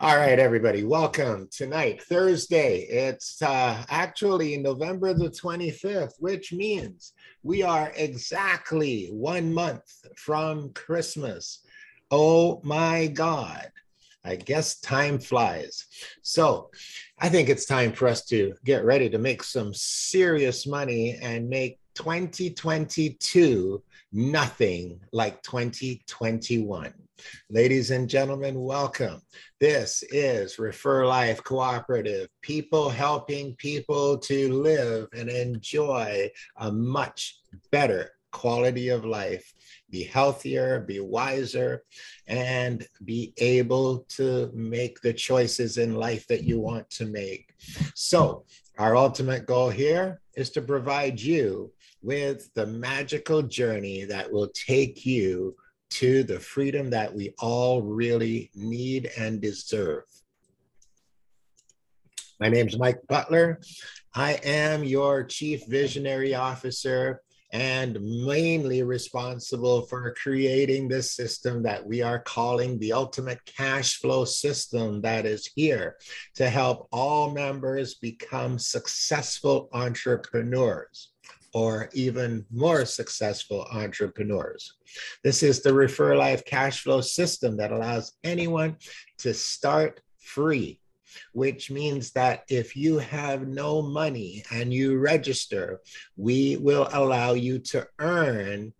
All right, everybody, welcome tonight, Thursday. It's uh, actually November the 25th, which means we are exactly one month from Christmas. Oh my God. I guess time flies. So I think it's time for us to get ready to make some serious money and make 2022 nothing like 2021. Ladies and gentlemen, welcome. This is Refer Life Cooperative, people helping people to live and enjoy a much better quality of life, be healthier, be wiser, and be able to make the choices in life that you want to make. So, our ultimate goal here is to provide you with the magical journey that will take you to the freedom that we all really need and deserve. My name is Mike Butler. I am your Chief Visionary Officer and mainly responsible for creating this system that we are calling the ultimate cash flow system that is here to help all members become successful entrepreneurs or even more successful entrepreneurs. This is the Refer Life cash flow system that allows anyone to start free, which means that if you have no money and you register, we will allow you to earn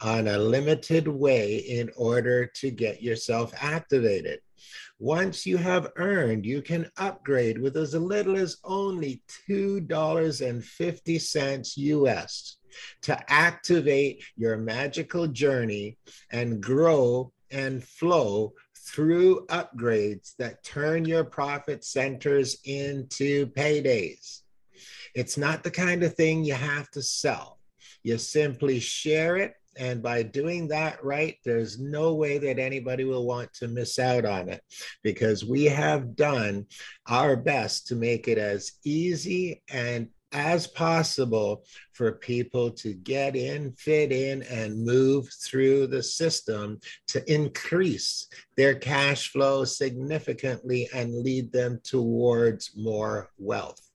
on a limited way in order to get yourself activated. Once you have earned, you can upgrade with as little as only $2.50 US to activate your magical journey and grow and flow through upgrades that turn your profit centers into paydays. It's not the kind of thing you have to sell. You simply share it and by doing that right, there's no way that anybody will want to miss out on it because we have done our best to make it as easy and as possible for people to get in, fit in, and move through the system to increase their cash flow significantly and lead them towards more wealth.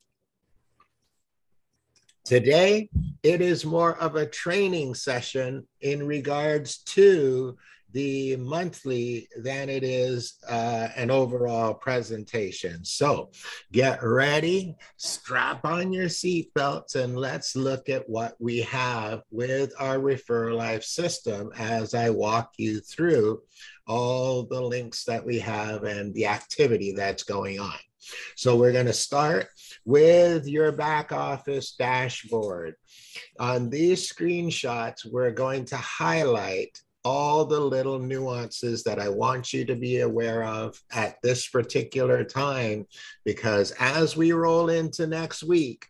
Today, it is more of a training session in regards to the monthly than it is uh, an overall presentation. So get ready, strap on your seatbelts, and let's look at what we have with our Refer Life system as I walk you through all the links that we have and the activity that's going on. So we're going to start with your back office dashboard. On these screenshots, we're going to highlight all the little nuances that I want you to be aware of at this particular time, because as we roll into next week,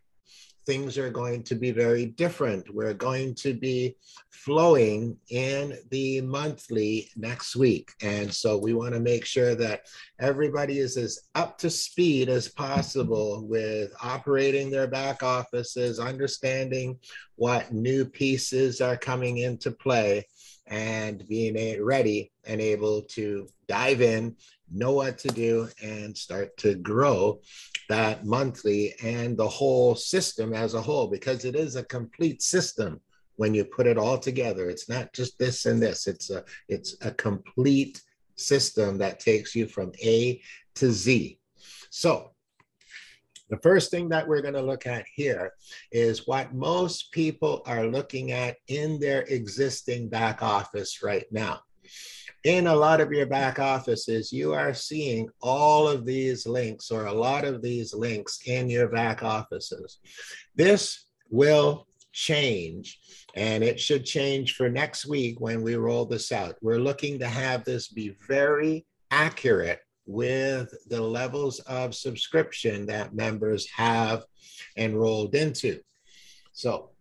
things are going to be very different. We're going to be flowing in the monthly next week. And so we want to make sure that everybody is as up to speed as possible with operating their back offices, understanding what new pieces are coming into play and being ready and able to dive in, know what to do, and start to grow that monthly and the whole system as a whole, because it is a complete system when you put it all together. It's not just this and this, it's a, it's a complete system that takes you from A to Z. So, the first thing that we're going to look at here is what most people are looking at in their existing back office right now. In a lot of your back offices, you are seeing all of these links or a lot of these links in your back offices. This will change and it should change for next week when we roll this out. We're looking to have this be very accurate with the levels of subscription that members have enrolled into. So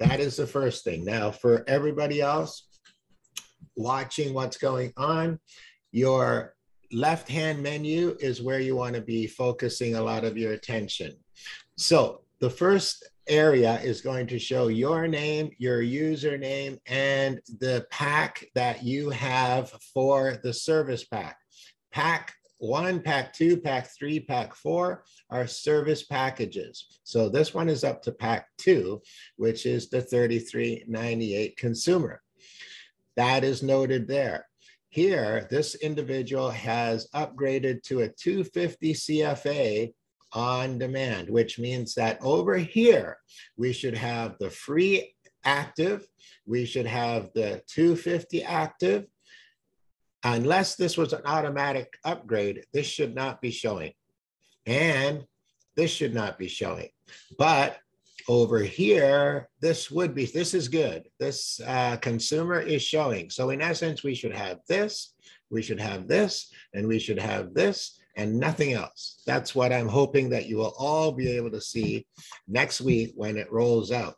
that is the first thing. Now, for everybody else watching what's going on, your left hand menu is where you want to be focusing a lot of your attention. So the first area is going to show your name, your username, and the pack that you have for the service pack. Pack one, pack two, pack three, pack four are service packages. So this one is up to pack two, which is the 3398 consumer. That is noted there. Here, this individual has upgraded to a 250 CFA on demand, which means that over here, we should have the free active, we should have the 250 active. Unless this was an automatic upgrade, this should not be showing. And this should not be showing. But over here, this would be, this is good. This uh, consumer is showing. So in essence, we should have this, we should have this, and we should have this, and nothing else. That's what I'm hoping that you will all be able to see next week when it rolls out.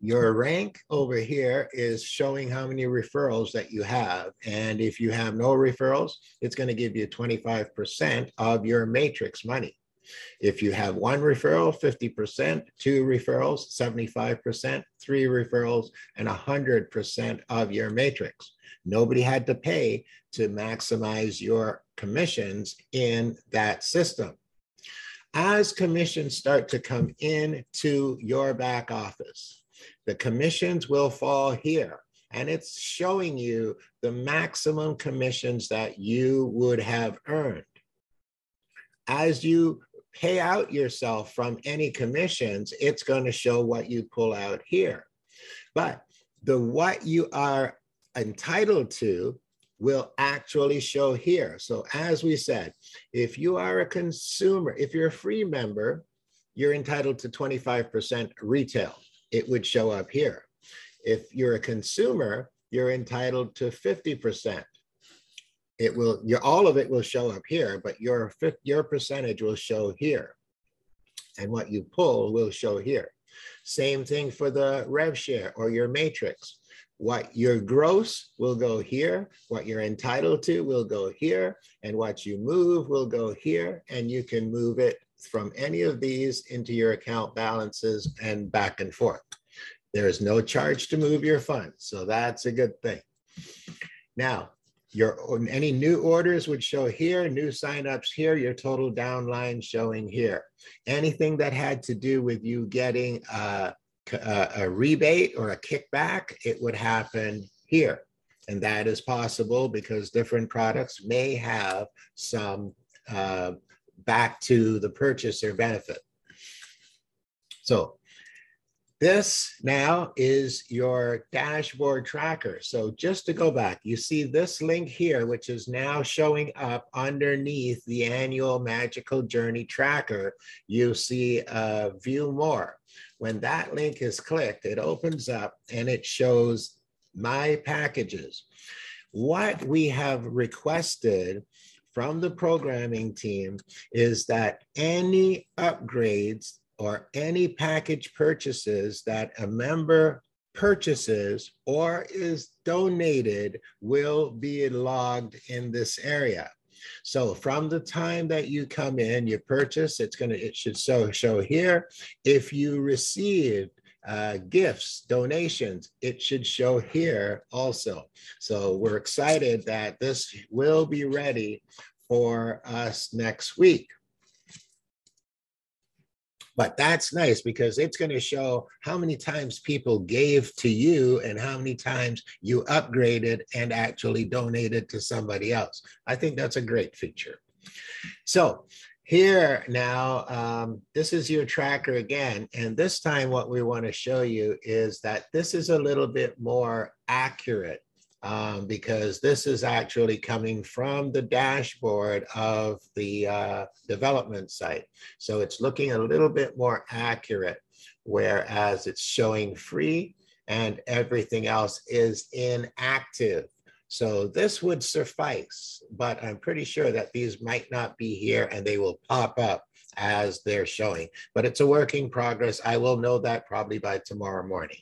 Your rank over here is showing how many referrals that you have. And if you have no referrals, it's going to give you 25% of your matrix money. If you have one referral, 50%, two referrals, 75%, three referrals, and 100% of your matrix. Nobody had to pay to maximize your commissions in that system. As commissions start to come into your back office, the commissions will fall here and it's showing you the maximum commissions that you would have earned. As you pay out yourself from any commissions, it's going to show what you pull out here. But the what you are entitled to will actually show here. So as we said, if you are a consumer, if you're a free member, you're entitled to 25% retail. It would show up here. If you're a consumer, you're entitled to 50% it will your all of it will show up here, but your your percentage will show here, and what you pull will show here. Same thing for the rev share or your matrix. What your gross will go here, what you're entitled to will go here, and what you move will go here, and you can move it from any of these into your account balances and back and forth. There is no charge to move your funds, so that's a good thing. Now, your any new orders would show here, new signups here, your total downline showing here. Anything that had to do with you getting a, a, a rebate or a kickback, it would happen here. And that is possible because different products may have some uh, back to the purchaser benefit. So this now is your dashboard tracker. So just to go back, you see this link here, which is now showing up underneath the annual magical journey tracker. You see uh, view more. When that link is clicked, it opens up and it shows my packages. What we have requested from the programming team is that any upgrades or any package purchases that a member purchases or is donated will be logged in this area. So from the time that you come in, you purchase, it's to, it should show, show here. If you received uh, gifts, donations, it should show here also. So we're excited that this will be ready for us next week. But that's nice because it's going to show how many times people gave to you and how many times you upgraded and actually donated to somebody else. I think that's a great feature. So here now, um, this is your tracker again. And this time what we want to show you is that this is a little bit more accurate um, because this is actually coming from the dashboard of the uh, development site. So it's looking a little bit more accurate, whereas it's showing free and everything else is inactive. So this would suffice, but I'm pretty sure that these might not be here and they will pop up as they're showing, but it's a working progress. I will know that probably by tomorrow morning.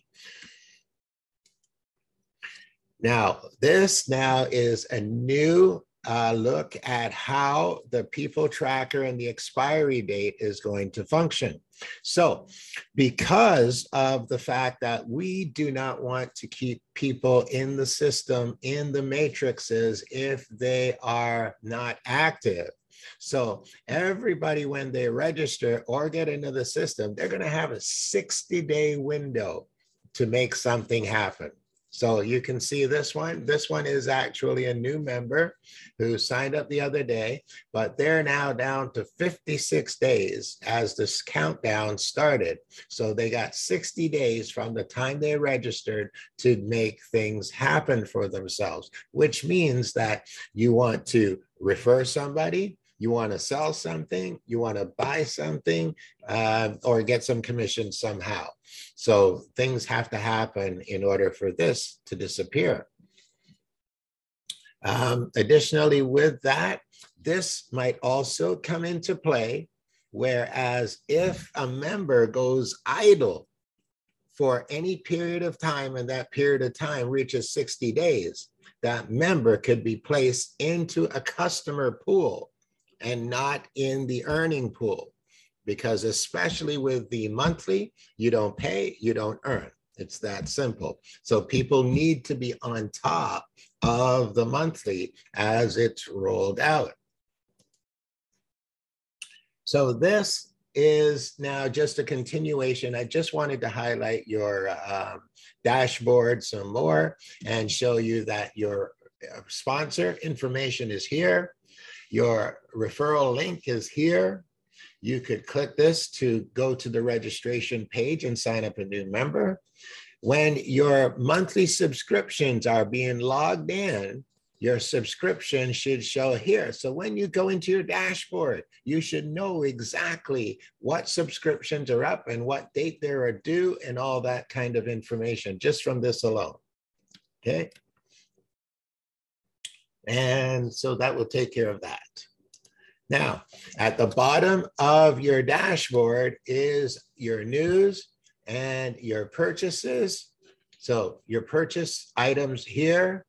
Now, this now is a new uh, look at how the people tracker and the expiry date is going to function. So, because of the fact that we do not want to keep people in the system, in the matrices, if they are not active, so everybody, when they register or get into the system, they're going to have a 60 day window to make something happen. So you can see this one. This one is actually a new member who signed up the other day, but they're now down to 56 days as this countdown started. So they got 60 days from the time they registered to make things happen for themselves, which means that you want to refer somebody, you want to sell something, you want to buy something, uh, or get some commission somehow. So things have to happen in order for this to disappear. Um, additionally, with that, this might also come into play. Whereas if a member goes idle for any period of time and that period of time reaches 60 days, that member could be placed into a customer pool and not in the earning pool. Because especially with the monthly, you don't pay, you don't earn. It's that simple. So people need to be on top of the monthly as it's rolled out. So this is now just a continuation. I just wanted to highlight your um, dashboard some more and show you that your uh, sponsor information is here. Your referral link is here. You could click this to go to the registration page and sign up a new member. When your monthly subscriptions are being logged in, your subscription should show here. So when you go into your dashboard, you should know exactly what subscriptions are up and what date they are due and all that kind of information just from this alone. Okay. And so that will take care of that. Now, at the bottom of your dashboard is your news and your purchases. So your purchase items here,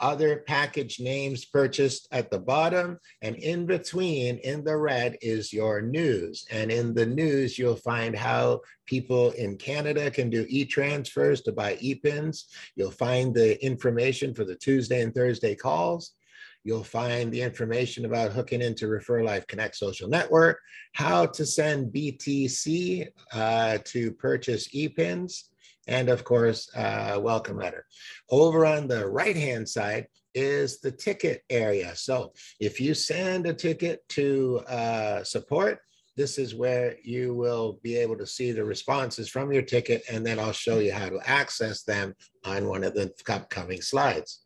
other package names purchased at the bottom, and in between, in the red, is your news. And in the news, you'll find how people in Canada can do e-transfers to buy e-pins. You'll find the information for the Tuesday and Thursday calls. You'll find the information about hooking into Refer Life Connect social network, how to send BTC uh, to purchase e-pins, and of course, welcome letter. Over on the right-hand side is the ticket area. So if you send a ticket to uh, support, this is where you will be able to see the responses from your ticket, and then I'll show you how to access them on one of the upcoming slides.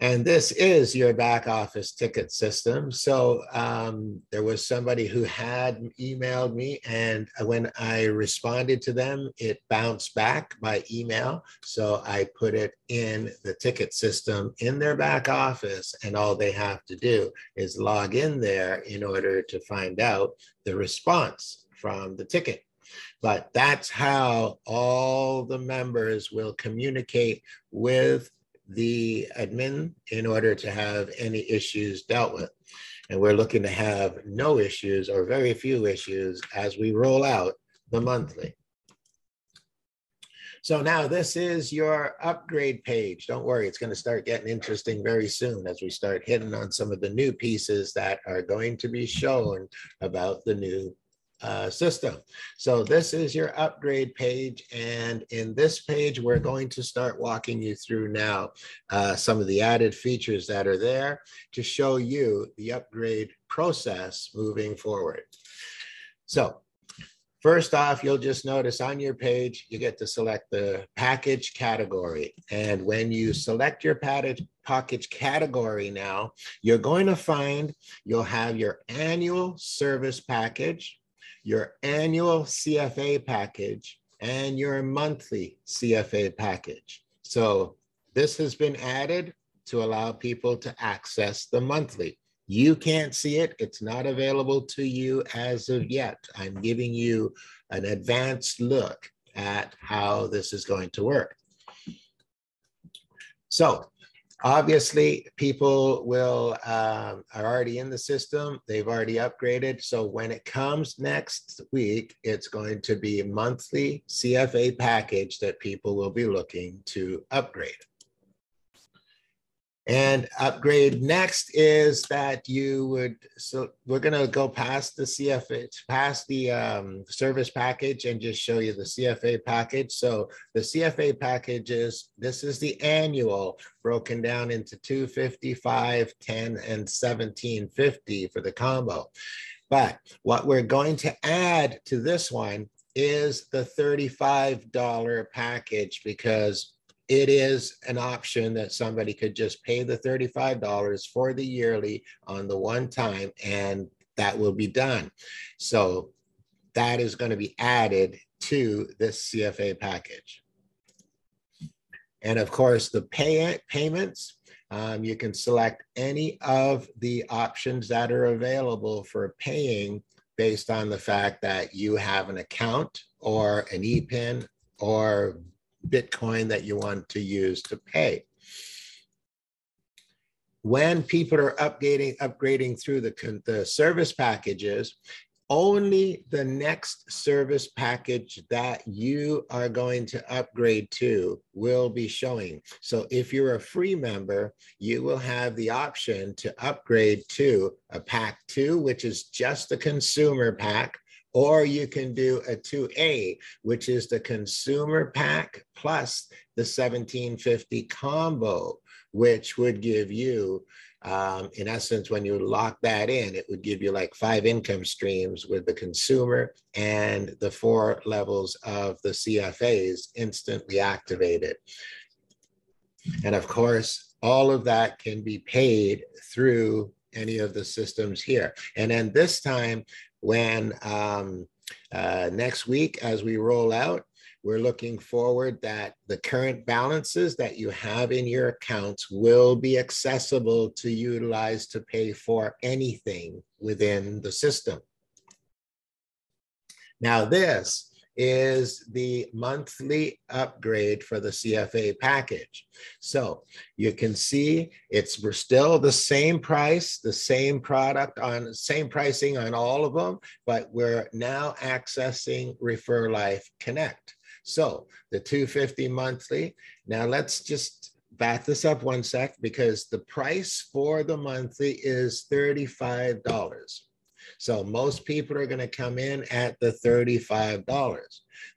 And this is your back office ticket system. So um, there was somebody who had emailed me, and when I responded to them, it bounced back by email. So I put it in the ticket system in their back office, and all they have to do is log in there in order to find out the response from the ticket. But that's how all the members will communicate with the admin in order to have any issues dealt with. And we're looking to have no issues or very few issues as we roll out the monthly. So now this is your upgrade page. Don't worry, it's going to start getting interesting very soon as we start hitting on some of the new pieces that are going to be shown about the new uh, system. So this is your upgrade page. And in this page, we're going to start walking you through now uh, some of the added features that are there to show you the upgrade process moving forward. So First off, you'll just notice on your page, you get to select the package category. And when you select your package category now, you're going to find you'll have your annual service package, your annual CFA package and your monthly CFA package. So this has been added to allow people to access the monthly. You can't see it. It's not available to you as of yet. I'm giving you an advanced look at how this is going to work. So Obviously, people will um, are already in the system. They've already upgraded. So when it comes next week, it's going to be a monthly CFA package that people will be looking to upgrade. And upgrade next is that you would, so we're going to go past the CFA, past the um, service package and just show you the CFA package. So the CFA package is, this is the annual broken down into 255, 10, and 1750 for the combo. But what we're going to add to this one is the $35 package because it is an option that somebody could just pay the $35 for the yearly on the one time and that will be done. So that is going to be added to this CFA package. And of course, the pay payments, um, you can select any of the options that are available for paying based on the fact that you have an account or an EPIN or Bitcoin that you want to use to pay. When people are upgrading, upgrading through the, the service packages, only the next service package that you are going to upgrade to will be showing. So if you're a free member, you will have the option to upgrade to a pack two, which is just the consumer pack, or you can do a 2A, which is the consumer pack plus the 1750 combo, which would give you, um, in essence, when you lock that in, it would give you like five income streams with the consumer and the four levels of the CFAs instantly activated. And of course, all of that can be paid through any of the systems here. And then this time, when um, uh, next week, as we roll out, we're looking forward that the current balances that you have in your accounts will be accessible to utilize to pay for anything within the system. Now, this is the monthly upgrade for the CFA package. So you can see it's we're still the same price, the same product on same pricing on all of them, but we're now accessing Refer Life Connect. So the 250 monthly. Now let's just back this up one sec because the price for the monthly is $35. So most people are going to come in at the $35.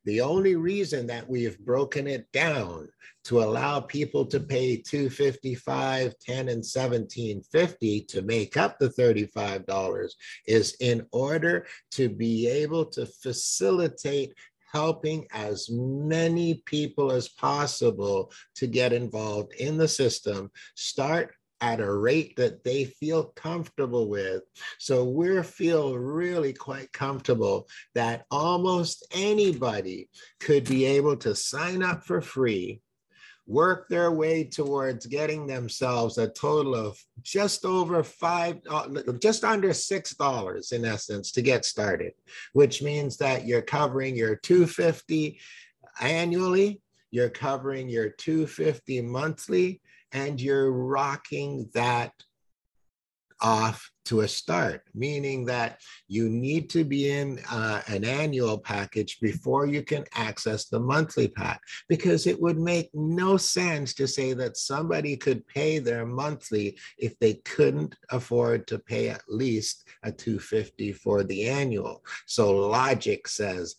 The only reason that we have broken it down to allow people to pay 255 10 and 1750 to make up the $35 is in order to be able to facilitate helping as many people as possible to get involved in the system, start at a rate that they feel comfortable with. So we feel really quite comfortable that almost anybody could be able to sign up for free, work their way towards getting themselves a total of just over five, uh, just under six dollars in essence to get started, which means that you're covering your 250 annually, you're covering your 250 monthly, and you're rocking that off to a start, meaning that you need to be in uh, an annual package before you can access the monthly pack, because it would make no sense to say that somebody could pay their monthly if they couldn't afford to pay at least a 250 for the annual. So logic says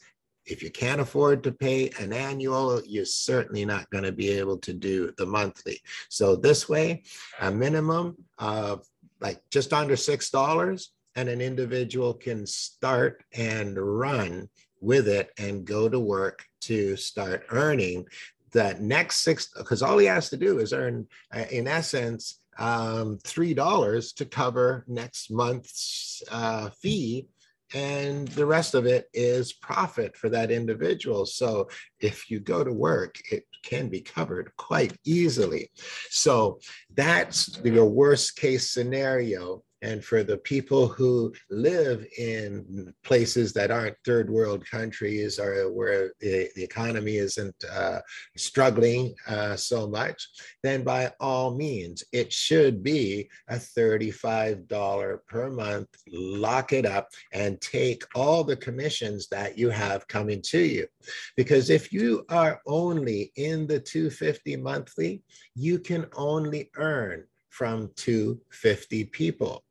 if you can't afford to pay an annual, you're certainly not going to be able to do the monthly. So this way, a minimum of like just under $6 and an individual can start and run with it and go to work to start earning that next six, because all he has to do is earn, uh, in essence, um, $3 to cover next month's uh, fee and the rest of it is profit for that individual. So if you go to work, it can be covered quite easily. So that's your worst case scenario And for the people who live in places that aren't third world countries or where the, the economy isn't uh, struggling uh, so much, then by all means, it should be a $35 per month. Lock it up and take all the commissions that you have coming to you. Because if you are only in the 250 monthly, you can only earn from 250 people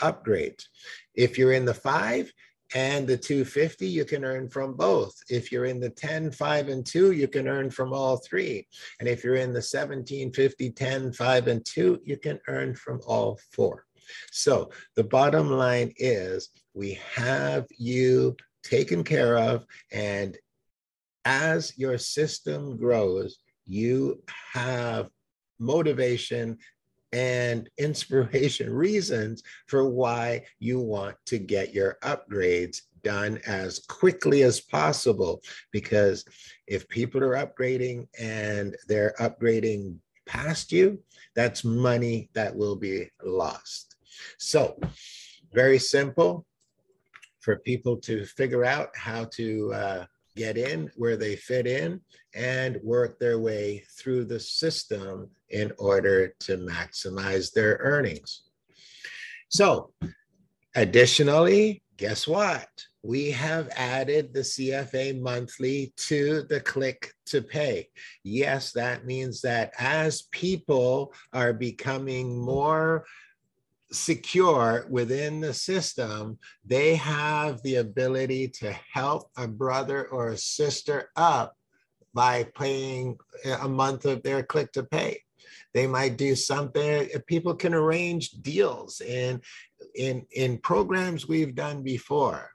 upgrades. If you're in the five and the 250, you can earn from both. If you're in the 10, 5, and 2, you can earn from all three. And if you're in the 17, 50, 10, 5, and 2, you can earn from all four. So the bottom line is we have you taken care of. And as your system grows, you have motivation and inspiration reasons for why you want to get your upgrades done as quickly as possible. Because if people are upgrading and they're upgrading past you, that's money that will be lost. So, very simple for people to figure out how to uh, get in where they fit in and work their way through the system in order to maximize their earnings. So, additionally, guess what? We have added the CFA monthly to the click to pay. Yes, that means that as people are becoming more secure within the system, they have the ability to help a brother or a sister up by paying a month of their click to pay. They might do something. People can arrange deals in in in programs we've done before.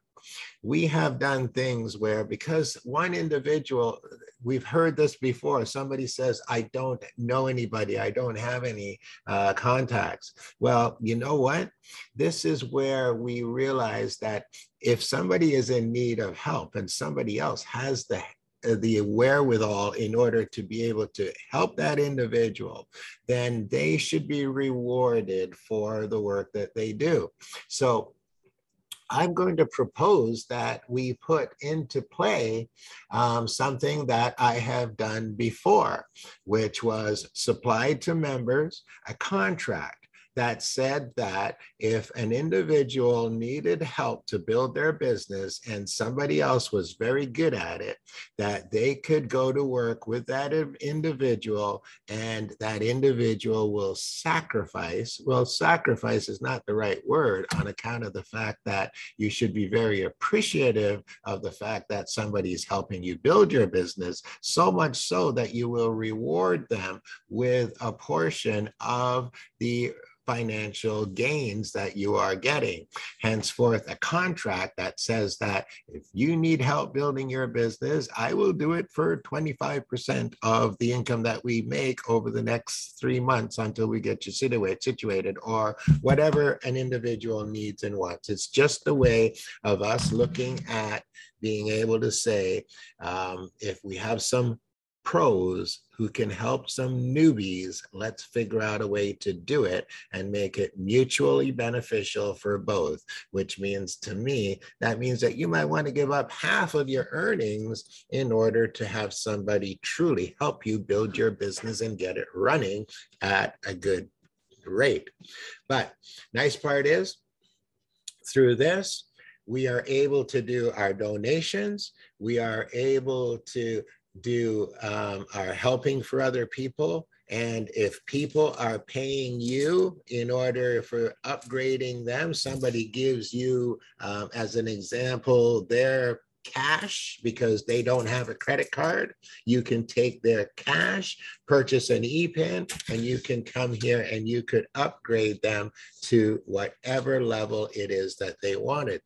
We have done things where because one individual, we've heard this before. Somebody says, "I don't know anybody. I don't have any uh, contacts." Well, you know what? This is where we realize that if somebody is in need of help and somebody else has the the wherewithal in order to be able to help that individual, then they should be rewarded for the work that they do. So I'm going to propose that we put into play um, something that I have done before, which was supplied to members a contract that said that if an individual needed help to build their business and somebody else was very good at it, that they could go to work with that individual and that individual will sacrifice. Well, sacrifice is not the right word on account of the fact that you should be very appreciative of the fact that somebody is helping you build your business, so much so that you will reward them with a portion of the financial gains that you are getting. Henceforth, a contract that says that if you need help building your business, I will do it for 25% of the income that we make over the next three months until we get you situated, or whatever an individual needs and wants. It's just a way of us looking at being able to say, um, if we have some pros who can help some newbies, let's figure out a way to do it and make it mutually beneficial for both, which means to me, that means that you might want to give up half of your earnings in order to have somebody truly help you build your business and get it running at a good rate. But nice part is through this, we are able to do our donations. We are able to do um, are helping for other people. And if people are paying you in order for upgrading them somebody gives you um, as an example their cash because they don't have a credit card you can take their cash purchase an epin and you can come here and you could upgrade them to whatever level it is that they wanted.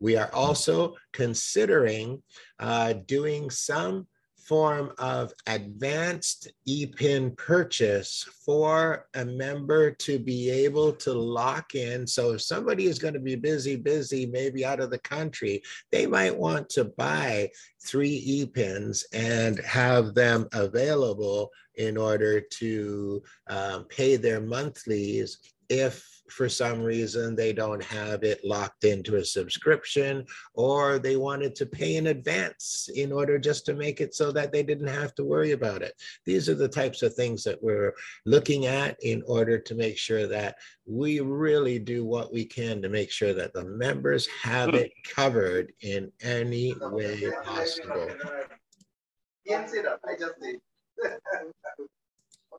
We are also considering uh, doing some form of advanced EPIN purchase for a member to be able to lock in. So if somebody is going to be busy, busy, maybe out of the country, they might want to buy three EPINs and have them available in order to um, pay their monthlies if for some reason they don't have it locked into a subscription or they wanted to pay in advance in order just to make it so that they didn't have to worry about it. These are the types of things that we're looking at in order to make sure that we really do what we can to make sure that the members have it covered in any way possible.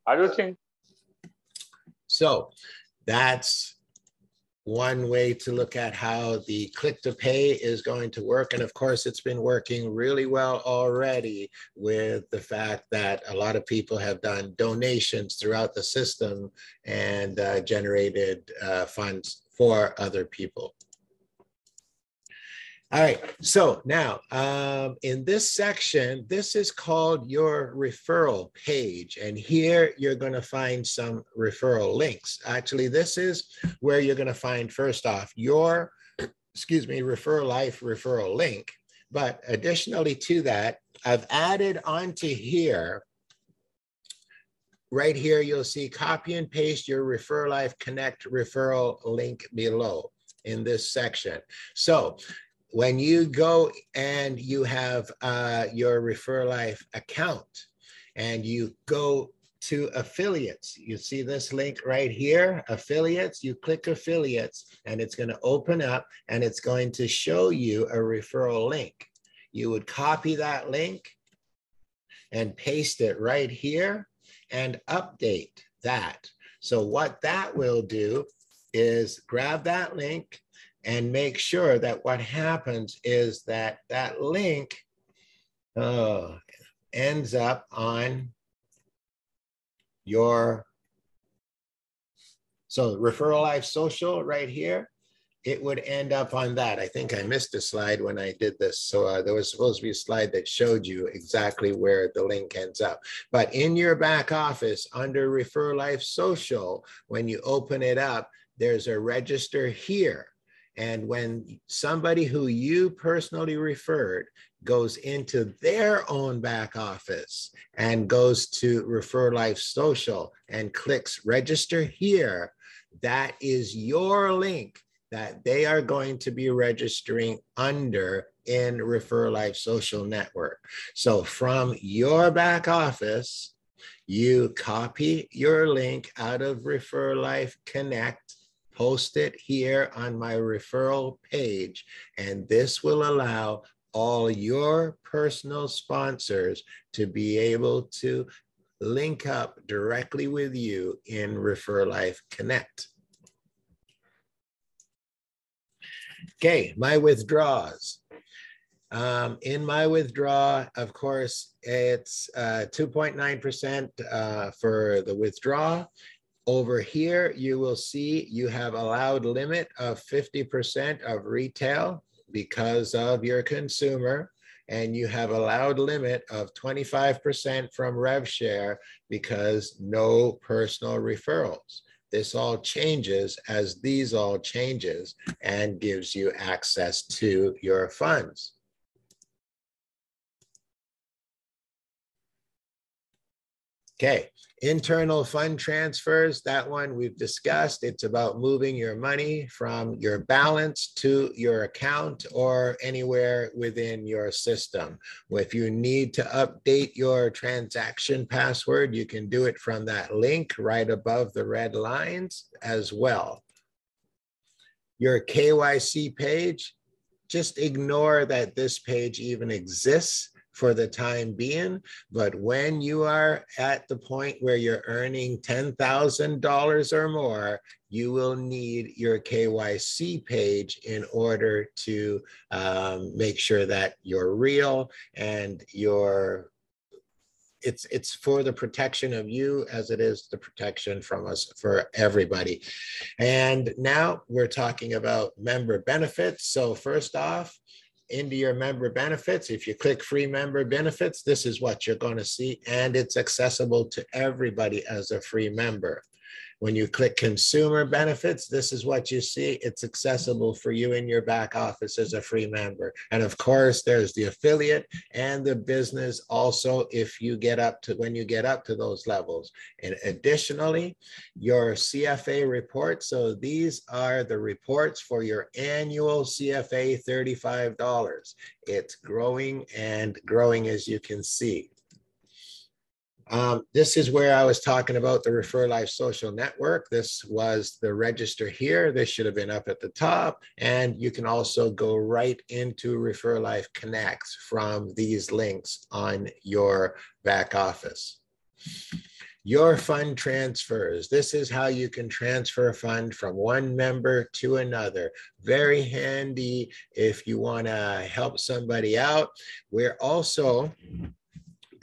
I do think so that's one way to look at how the click to pay is going to work. And of course, it's been working really well already with the fact that a lot of people have done donations throughout the system and uh, generated uh, funds for other people. All right, so now um, in this section, this is called your referral page. And here you're gonna find some referral links. Actually, this is where you're gonna find first off your, excuse me, Refer Life referral link. But additionally to that, I've added onto here, right here, you'll see copy and paste your Refer Life Connect referral link below in this section. So when you go and you have uh, your Refer Life account and you go to affiliates, you see this link right here, affiliates, you click affiliates and it's going to open up and it's going to show you a referral link. You would copy that link and paste it right here and update that. So what that will do is grab that link and make sure that what happens is that that link uh, ends up on your so referral life social right here it would end up on that. I think i missed a slide when i did this so uh, there was supposed to be a slide that showed you exactly where the link ends up. But in your back office under refer life social when you open it up there's a register here and when somebody who you personally referred goes into their own back office and goes to Refer Life Social and clicks register here, that is your link that they are going to be registering under in Refer Life Social Network. So from your back office, you copy your link out of Refer Life Connect post it here on my referral page, and this will allow all your personal sponsors to be able to link up directly with you in Refer Life Connect. Okay, my withdraws. Um, in my withdraw, of course, it's 2.9% uh, uh, for the withdraw over here, you will see you have allowed limit of 50% of retail because of your consumer, and you have allowed limit of 25% from rev share because no personal referrals. This all changes as these all changes and gives you access to your funds. Okay, internal fund transfers, that one we've discussed. It's about moving your money from your balance to your account or anywhere within your system. If you need to update your transaction password, you can do it from that link right above the red lines as well. Your KYC page, just ignore that this page even exists for the time being. But when you are at the point where you're earning $10,000 or more, you will need your KYC page in order to um, make sure that you're real and you're it's it's for the protection of you as it is the protection from us for everybody and now we're talking about member benefits so first off into your member benefits. If you click free member benefits, this is what you're going to see, and it's accessible to everybody as a free member. When you click consumer benefits, this is what you see. It's accessible for you in your back office as a free member. And of course, there's the affiliate and the business also if you get up to when you get up to those levels. And additionally, your CFA report. So these are the reports for your annual CFA $35. It's growing and growing as you can see. Um, this is where I was talking about the Refer Life social network. This was the register here. This should have been up at the top. And you can also go right into Refer Life Connects from these links on your back office. Your fund transfers. This is how you can transfer a fund from one member to another. Very handy if you want to help somebody out. We're also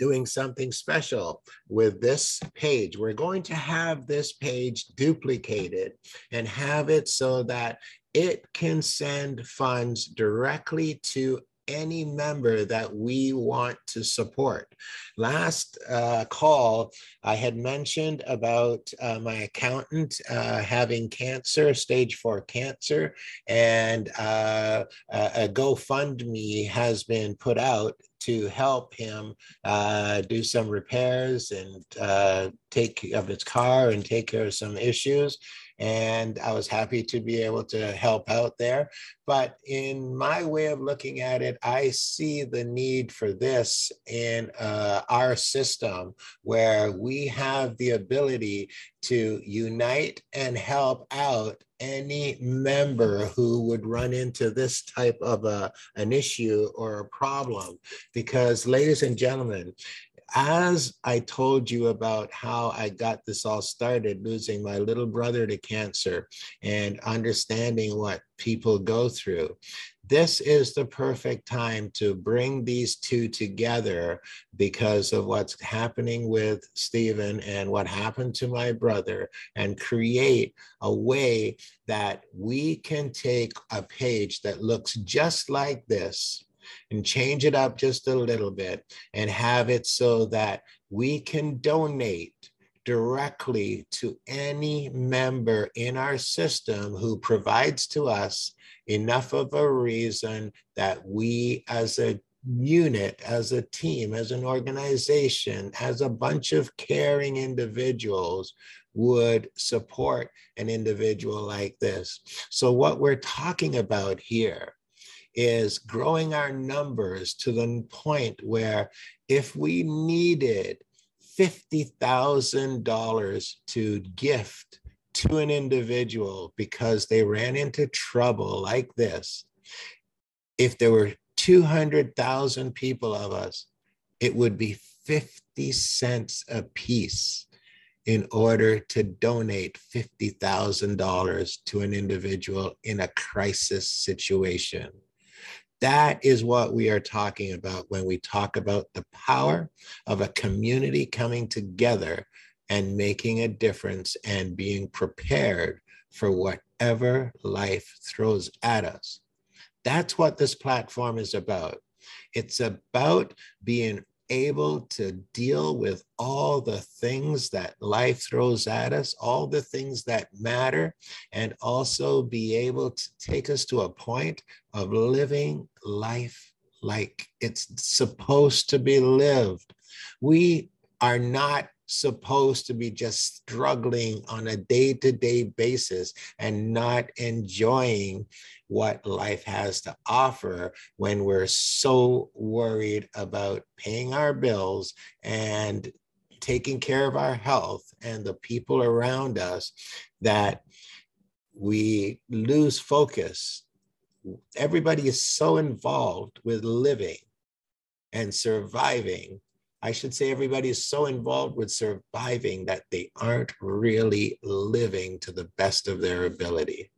doing something special with this page. We're going to have this page duplicated and have it so that it can send funds directly to any member that we want to support. Last uh, call, I had mentioned about uh, my accountant uh, having cancer, stage four cancer, and uh, a GoFundMe has been put out to help him uh, do some repairs and uh, take of his car and take care of some issues and I was happy to be able to help out there. But in my way of looking at it, I see the need for this in uh, our system where we have the ability to unite and help out any member who would run into this type of a, an issue or a problem. Because, ladies and gentlemen, as I told you about how I got this all started, losing my little brother to cancer and understanding what people go through, this is the perfect time to bring these two together because of what's happening with Stephen and what happened to my brother, and create a way that we can take a page that looks just like this and change it up just a little bit and have it so that we can donate directly to any member in our system who provides to us enough of a reason that we as a unit, as a team, as an organization, as a bunch of caring individuals would support an individual like this. So, what we're talking about here is growing our numbers to the point where if we needed $50,000 to gift to an individual because they ran into trouble like this, if there were 200,000 people of us, it would be 50 cents a piece in order to donate $50,000 to an individual in a crisis situation. That is what we are talking about when we talk about the power of a community coming together and making a difference and being prepared for whatever life throws at us. That's what this platform is about. It's about being able to deal with all the things that life throws at us, all the things that matter, and also be able to take us to a point of living life like it's supposed to be lived. We are not supposed to be just struggling on a day to day basis and not enjoying what life has to offer when we're so worried about paying our bills and taking care of our health and the people around us that we lose focus. Everybody is so involved with living and surviving I should say everybody is so involved with surviving that they aren't really living to the best of their ability.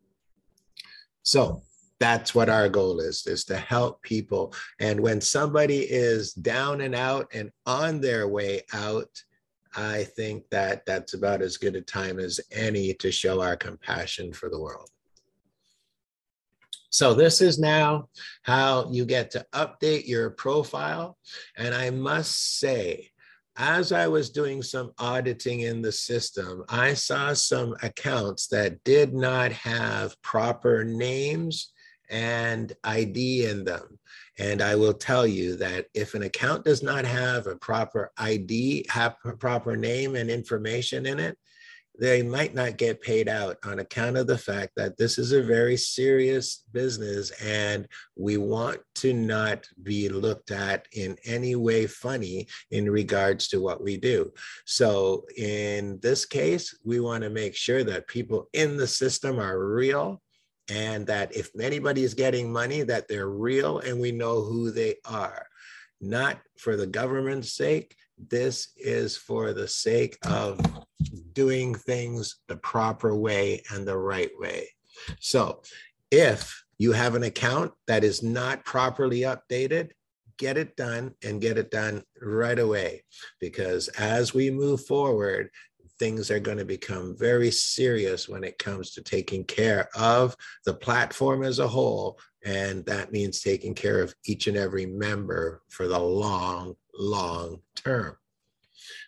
So that's what our goal is, is to help people. And when somebody is down and out and on their way out, I think that that's about as good a time as any to show our compassion for the world. So this is now how you get to update your profile. And I must say, as I was doing some auditing in the system, I saw some accounts that did not have proper names and ID in them. And I will tell you that if an account does not have a proper ID, have a proper name and information in it, they might not get paid out on account of the fact that this is a very serious business and we want to not be looked at in any way funny in regards to what we do. So in this case, we want to make sure that people in the system are real and that if anybody is getting money that they're real and we know who they are not for the government's sake this is for the sake of doing things the proper way and the right way. So if you have an account that is not properly updated, get it done and get it done right away. Because as we move forward, things are going to become very serious when it comes to taking care of the platform as a whole. And that means taking care of each and every member for the long, long term.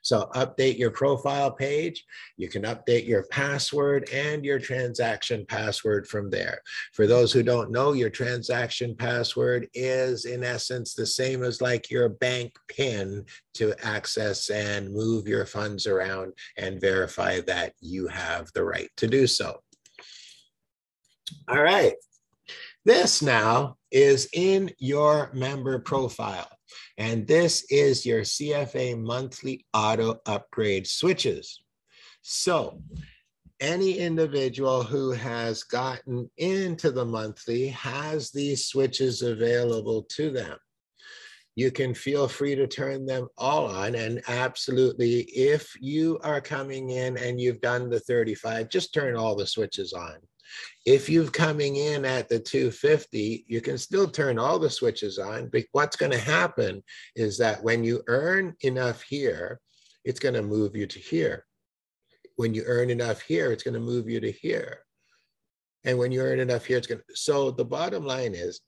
So update your profile page. You can update your password and your transaction password from there. For those who don't know, your transaction password is in essence the same as like your bank PIN to access and move your funds around and verify that you have the right to do so. All right. This now is in your member profile. And this is your CFA monthly auto upgrade switches. So any individual who has gotten into the monthly has these switches available to them. You can feel free to turn them all on. And absolutely, if you are coming in and you've done the 35, just turn all the switches on. If you're coming in at the 250, you can still turn all the switches on. But what's going to happen is that when you earn enough here, it's going to move you to here. When you earn enough here, it's going to move you to here. And when you earn enough here, it's going to. So the bottom line is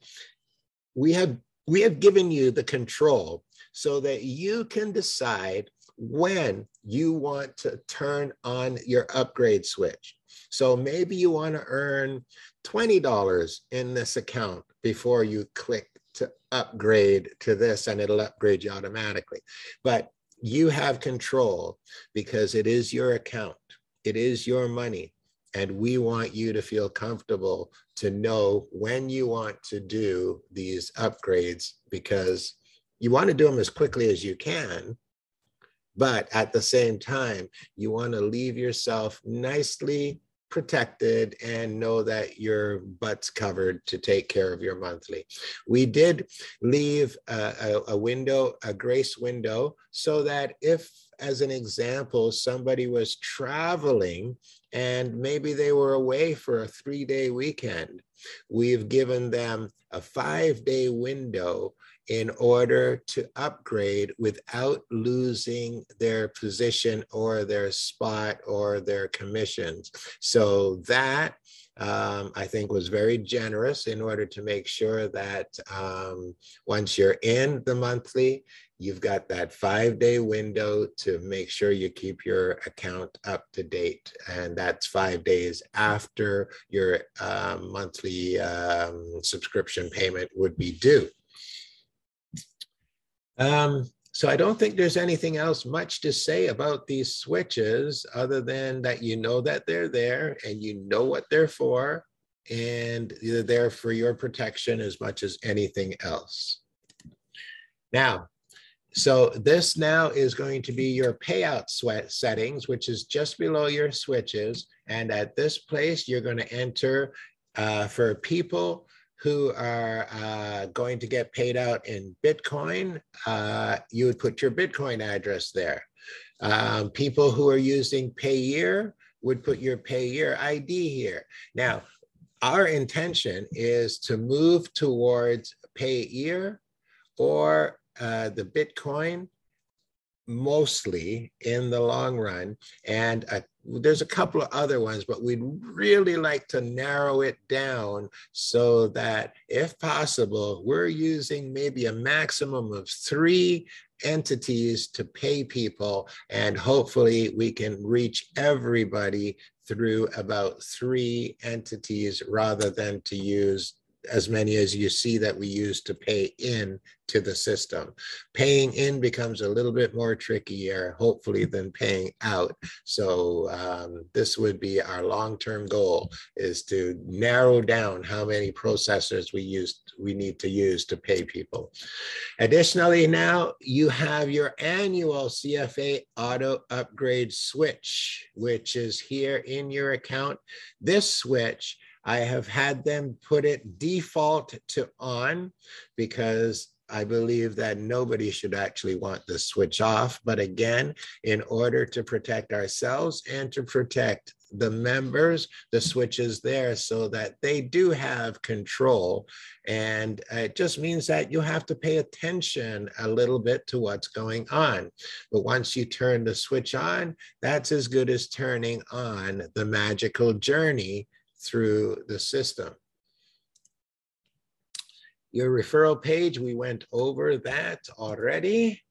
we have we have given you the control so that you can decide when you want to turn on your upgrade switch. So maybe you want to earn $20 in this account before you click to upgrade to this and it'll upgrade you automatically. But you have control because it is your account, it is your money. And we want you to feel comfortable to know when you want to do these upgrades because you want to do them as quickly as you can but at the same time, you want to leave yourself nicely protected and know that your butt's covered to take care of your monthly. We did leave a, a, a, window, a grace window, so that if, as an example, somebody was traveling and maybe they were away for a three day weekend, we've given them a five day window in order to upgrade without losing their position or their spot or their commissions. So that um, I think was very generous in order to make sure that um, once you're in the monthly, you've got that five day window to make sure you keep your account up to date. And that's five days after your uh, monthly um, subscription payment would be due. Um, so I don't think there's anything else much to say about these switches other than that you know that they're there and you know what they're for and they're there for your protection as much as anything else. Now, so this now is going to be your payout sweat settings, which is just below your switches. And at this place, you're going to enter uh, for people who are uh, going to get paid out in Bitcoin, uh, you would put your Bitcoin address there. Um, people who are using Payeer would put your Payeer ID here. Now, our intention is to move towards Payeer or uh, the Bitcoin mostly in the long run. And a there's a couple of other ones, but we'd really like to narrow it down so that if possible, we're using maybe a maximum of three entities to pay people, and hopefully we can reach everybody through about three entities rather than to use as many as you see that we use to pay in to the system. Paying in becomes a little bit more trickier, hopefully, than paying out. So um, this would be our long-term goal is to narrow down how many processors we use we need to use to pay people. Additionally, now you have your annual CFA auto upgrade switch, which is here in your account. This switch I have had them put it default to on because I believe that nobody should actually want the switch off. But again, in order to protect ourselves and to protect the members, the switch is there so that they do have control. And it just means that you have to pay attention a little bit to what's going on. But once you turn the switch on, that's as good as turning on the magical journey through the system. Your referral page, we went over that already.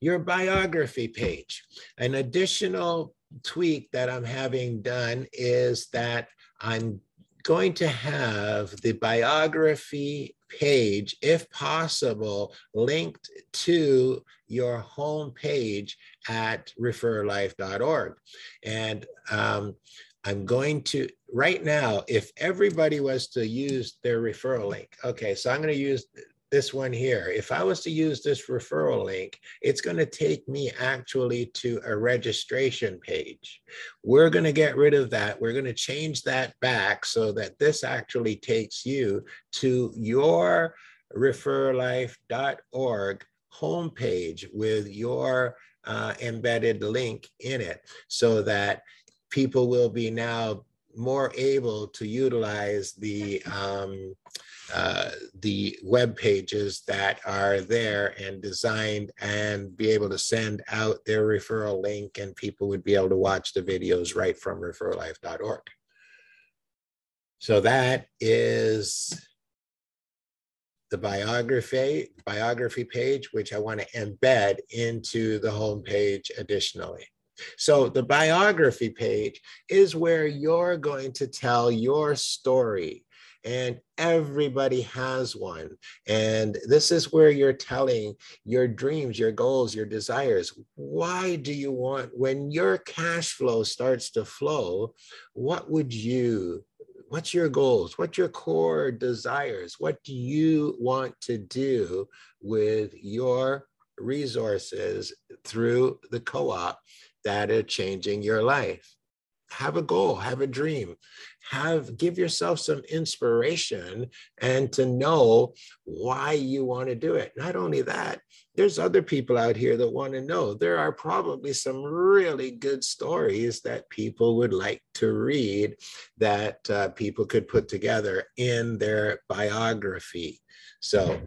Your biography page. An additional tweak that I'm having done is that I'm going to have the biography page, if possible, linked to your home page at referlife.org. And um, I'm going to, right now, if everybody was to use their referral link, okay, so I'm going to use this one here. If I was to use this referral link, it's going to take me actually to a registration page. We're going to get rid of that. We're going to change that back so that this actually takes you to your referlife.org homepage with your uh, embedded link in it so that people will be now more able to utilize the um, uh, the web pages that are there and designed and be able to send out their referral link and people would be able to watch the videos right from referlife.org. So that is the biography biography page, which I want to embed into the homepage additionally. So the biography page is where you're going to tell your story and everybody has one. And this is where you're telling your dreams, your goals, your desires. Why do you want, when your cash flow starts to flow, what would you, what's your goals? What's your core desires? What do you want to do with your resources through the co op that are changing your life. Have a goal, have a dream, have give yourself some inspiration and to know why you want to do it. Not only that, there's other people out here that want to know. There are probably some really good stories that people would like to read that uh, people could put together in their biography. So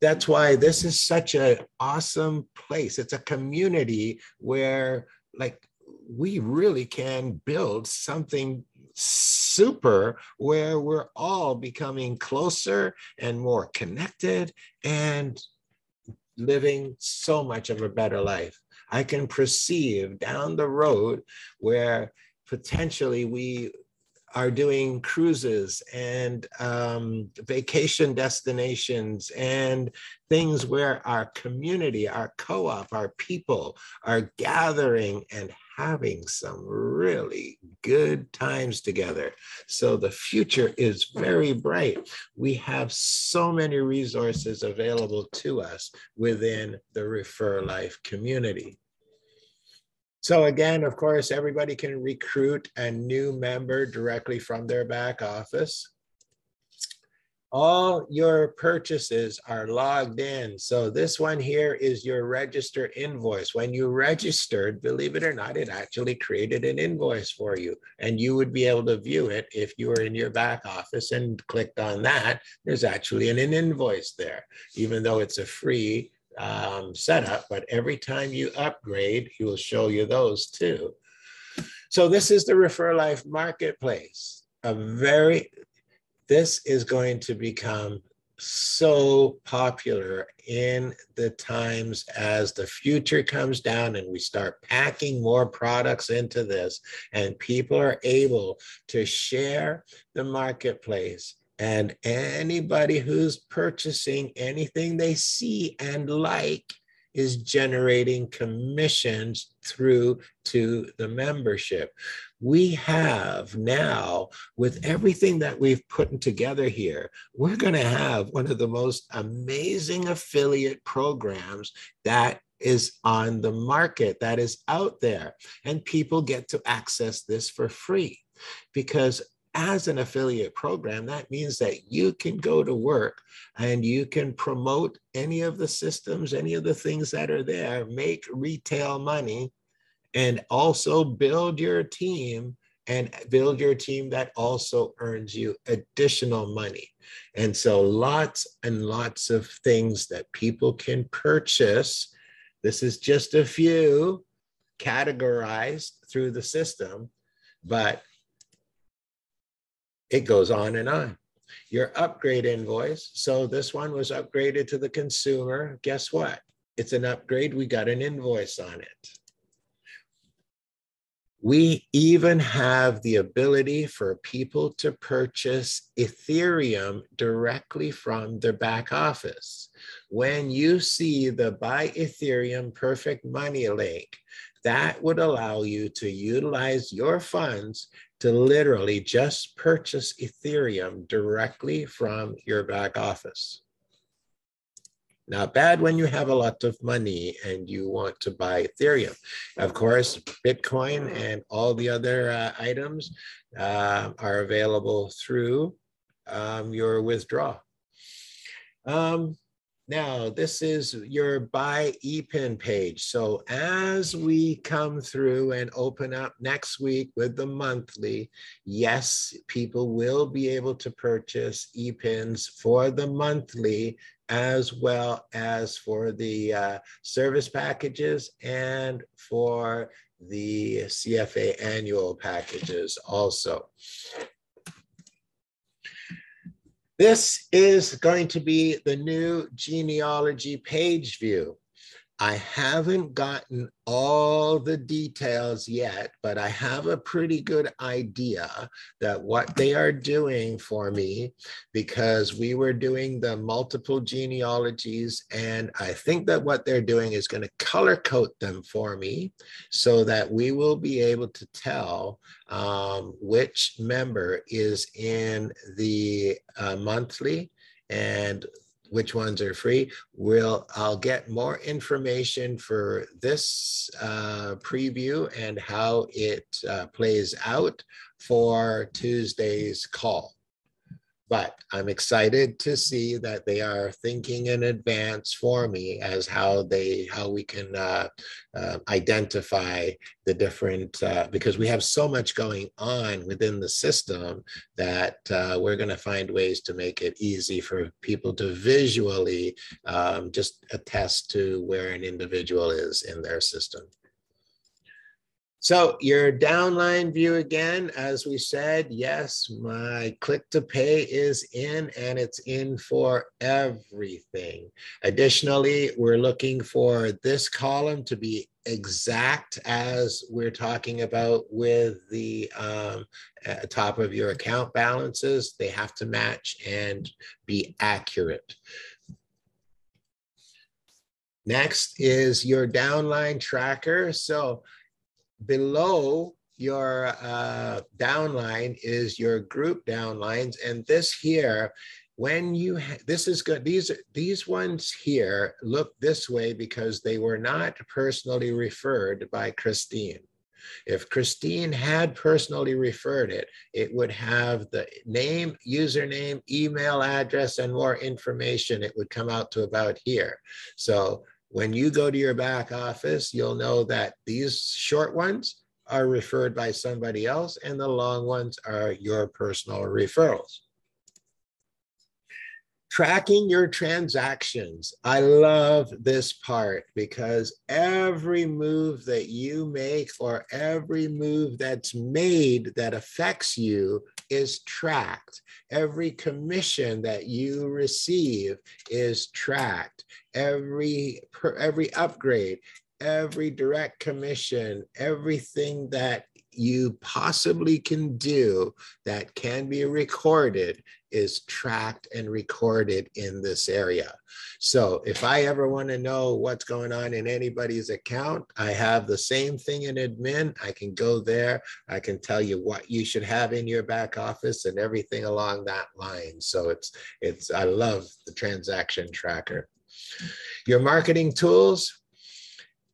that's why this is such an awesome place. It's a community where like we really can build something super where we're all becoming closer and more connected and living so much of a better life. I can perceive down the road where potentially we are doing cruises and um, vacation destinations and things where our community, our co op, our people are gathering and having some really good times together. So the future is very bright. We have so many resources available to us within the Refer Life community. So again, of course, everybody can recruit a new member directly from their back office. All your purchases are logged in. So this one here is your register invoice. When you registered, believe it or not, it actually created an invoice for you. And you would be able to view it if you were in your back office and clicked on that. There's actually an, invoice there, even though it's a free um, setup, but every time you upgrade, he will show you those too. So this is the Refer Life Marketplace. A very, this is going to become so popular in the times as the future comes down and we start packing more products into this and people are able to share the marketplace and anybody who's purchasing anything they see and like is generating commissions through to the membership. We have now, with everything that we've put together here, we're going to have one of the most amazing affiliate programs that is on the market, that is out there. And people get to access this for free because as an affiliate program, that means that you can go to work and you can promote any of the systems, any of the things that are there, make retail money, and also build your team and build your team that also earns you additional money. And so, lots and lots of things that people can purchase. This is just a few categorized through the system, but it goes on and on. Your upgrade invoice. So this one was upgraded to the consumer. Guess what? It's an upgrade. We got an invoice on it. We even have the ability for people to purchase Ethereum directly from their back office. When you see the Buy Ethereum Perfect Money link, that would allow you to utilize your funds to literally just purchase Ethereum directly from your back office. Not bad when you have a lot of money and you want to buy Ethereum. Of course, Bitcoin and all the other uh, items uh, are available through um, your withdrawal. Um, now, this is your buy EPIN page. So as we come through and open up next week with the monthly, yes, people will be able to purchase EPINs for the monthly as well as for the uh, service packages and for the CFA annual packages also. This is going to be the new genealogy page view. I haven't gotten all the details yet, but I have a pretty good idea that what they are doing for me, because we were doing the multiple genealogies, and I think that what they're doing is going to color code them for me so that we will be able to tell um, which member is in the uh, monthly and which ones are free. We'll I'll get more information for this uh, preview and how it uh, plays out for Tuesday's call. But I'm excited to see that they are thinking in advance for me as how they how we can uh, uh, identify the different uh, because we have so much going on within the system that uh, we're going to find ways to make it easy for people to visually um, just attest to where an individual is in their system. So your downline view again, as we said, yes, my click to pay is in and it's in for everything. Additionally, we're looking for this column to be exact as we're talking about with the um, top of your account balances. They have to match and be accurate. Next is your downline tracker. So below your uh, downline is your group downlines. And this here, when you, this is good, these, these ones here look this way because they were not personally referred by Christine. If Christine had personally referred it, it would have the name, username, email address, and more information. It would come out to about here. So when you go to your back office, you'll know that these short ones are referred by somebody else and the long ones are your personal referrals. Tracking your transactions. I love this part because every move that you make or every move that's made that affects you is tracked. Every commission that you receive is tracked. Every every upgrade, every direct commission, everything that you possibly can do that can be recorded is tracked and recorded in this area. So if I ever want to know what's going on in anybody's account, I have the same thing in admin. I can go there. I can tell you what you should have in your back office and everything along that line. So it's it's I love the transaction tracker. Your marketing tools,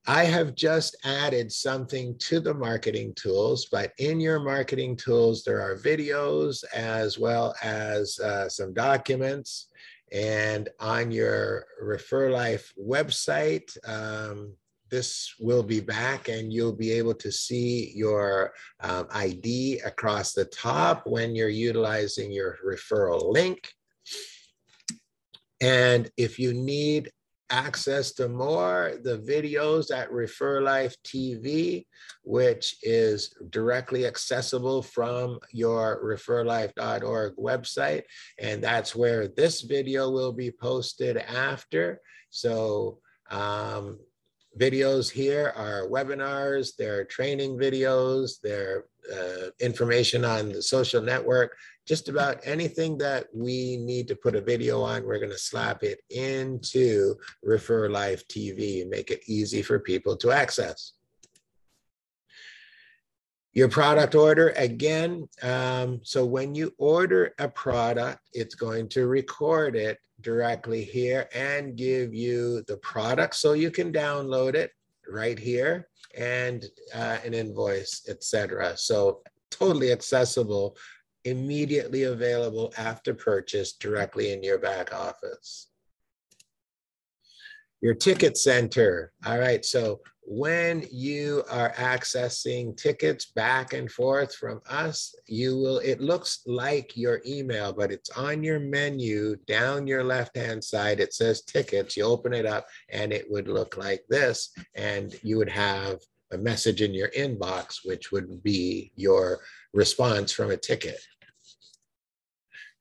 I have just added something to the marketing tools, but in your marketing tools, there are videos as well as uh, some documents. And on your Refer Life website, um, this will be back and you'll be able to see your um, ID across the top when you're utilizing your referral link. And if you need access to more the videos at refer life tv which is directly accessible from your referlife.org website. And that's where this video will be posted after. So um, videos here are webinars they're training videos they're uh, information on the social network just about anything that we need to put a video on, we're going to slap it into Refer Life TV and make it easy for people to access. Your product order, again, um, so when you order a product, it's going to record it directly here and give you the product so you can download it right here and uh, an invoice, etc. So totally accessible immediately available after purchase directly in your back office. Your ticket center. All right. So when you are accessing tickets back and forth from us, you will, it looks like your email, but it's on your menu down your left hand side. It says tickets. You open it up and it would look like this. And you would have a message in your inbox, which would be your response from a ticket.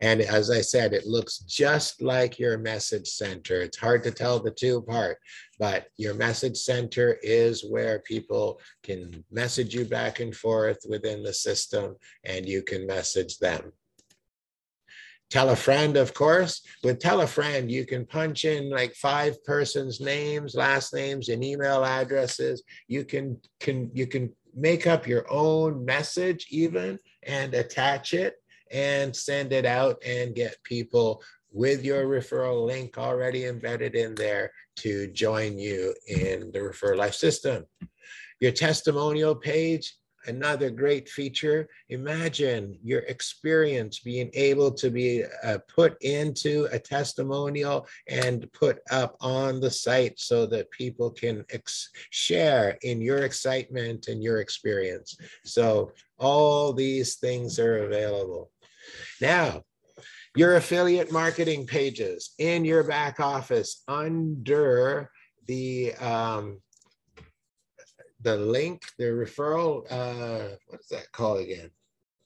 And as I said, it looks just like your message center. It's hard to tell the two apart, but your message center is where people can message you back and forth within the system and you can message them. Tell a friend, of course. With Tell a friend, you can punch in like five persons' names, last names, and email addresses. You can, can you can make up your own message even and attach it and send it out and get people with your referral link already embedded in there to join you in the Refer Life system. Your testimonial page, another great feature. Imagine your experience being able to be uh, put into a testimonial and put up on the site so that people can share in your excitement and your experience. So all these things are available. Now, your affiliate marketing pages in your back office under the um, the link, the referral, uh, what is that called again?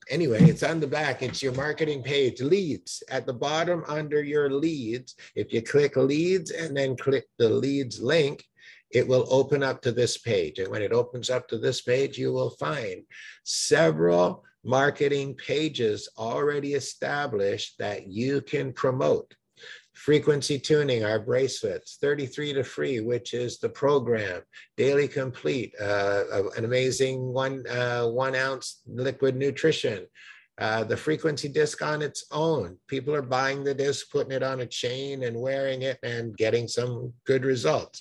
Anyway, it's on the back. It's your marketing page, leads. At the bottom under your leads, if you click leads and then click the leads link, it will open up to this page. And when it opens up to this page, you will find several marketing pages already established that you can promote. Frequency tuning, our bracelets, 33 to free, which is the program. Daily complete, uh, an amazing one, uh, one ounce liquid nutrition. Uh, the frequency disc on its own. People are buying the disc, putting it on a chain and wearing it and getting some good results.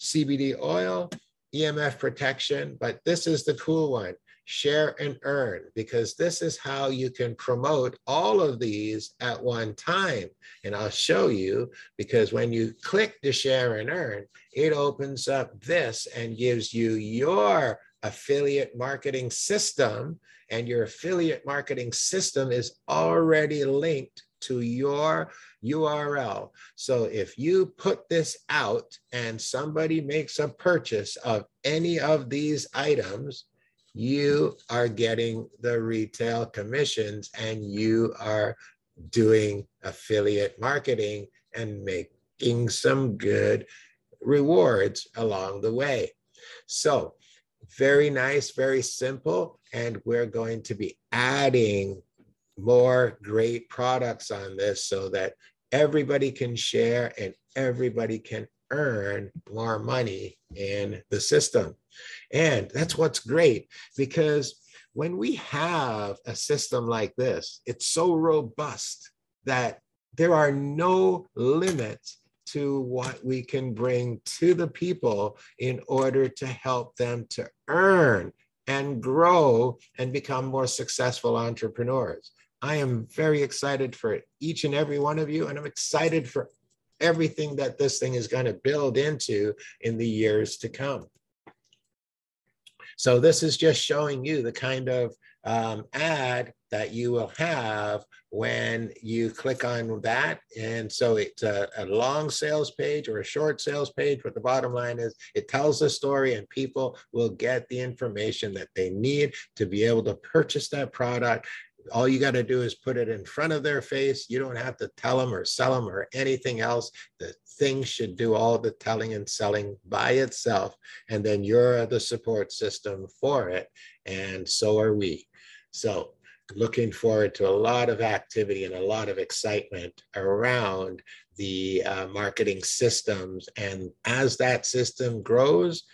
CBD oil, EMF protection, but this is the cool one share and earn, because this is how you can promote all of these at one time. And I'll show you because when you click the share and earn, it opens up this and gives you your affiliate marketing system. And your affiliate marketing system is already linked to your URL. So if you put this out and somebody makes a purchase of any of these items, you are getting the retail commissions and you are doing affiliate marketing and making some good rewards along the way. So, very nice, very simple. And we're going to be adding more great products on this so that everybody can share and everybody can earn more money in the system. And that's what's great because when we have a system like this, it's so robust that there are no limits to what we can bring to the people in order to help them to earn and grow and become more successful entrepreneurs. I am very excited for each and every one of you, and I'm excited for everything that this thing is going to build into in the years to come. So this is just showing you the kind of um, ad that you will have when you click on that. And so it's a, a, long sales page or a short sales page, but the bottom line is it tells the story and people will get the information that they need to be able to purchase that product all you got to do is put it in front of their face. You don't have to tell them or sell them or anything else. The thing should do all the telling and selling by itself. And then you're the support system for it. And so are we. So, looking forward to a lot of activity and a lot of excitement around the uh, marketing systems. And as that system grows,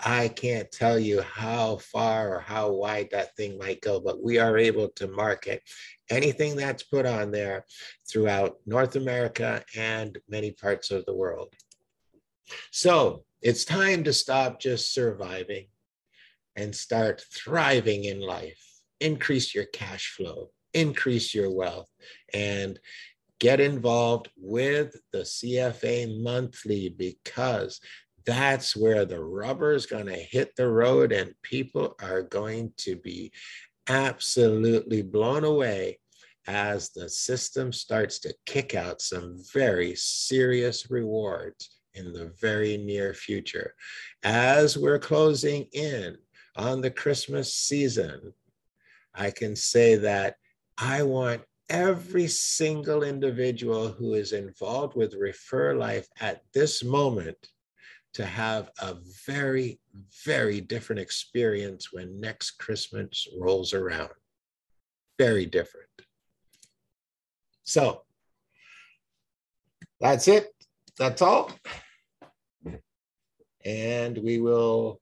I can't tell you how far or how wide that thing might go, but we are able to market anything that's put on there throughout North America and many parts of the world. So it's time to stop just surviving and start thriving in life. Increase your cash flow, increase your wealth, and get involved with the CFA monthly because that's where the rubber is going to hit the road and people are going to be absolutely blown away as the system starts to kick out some very serious rewards in the very near future. As we're closing in on the Christmas season, I can say that I want every single individual who is involved with Refer Life at this moment to have a very, very different experience when next Christmas rolls around. Very different. So that's it. That's all. And we will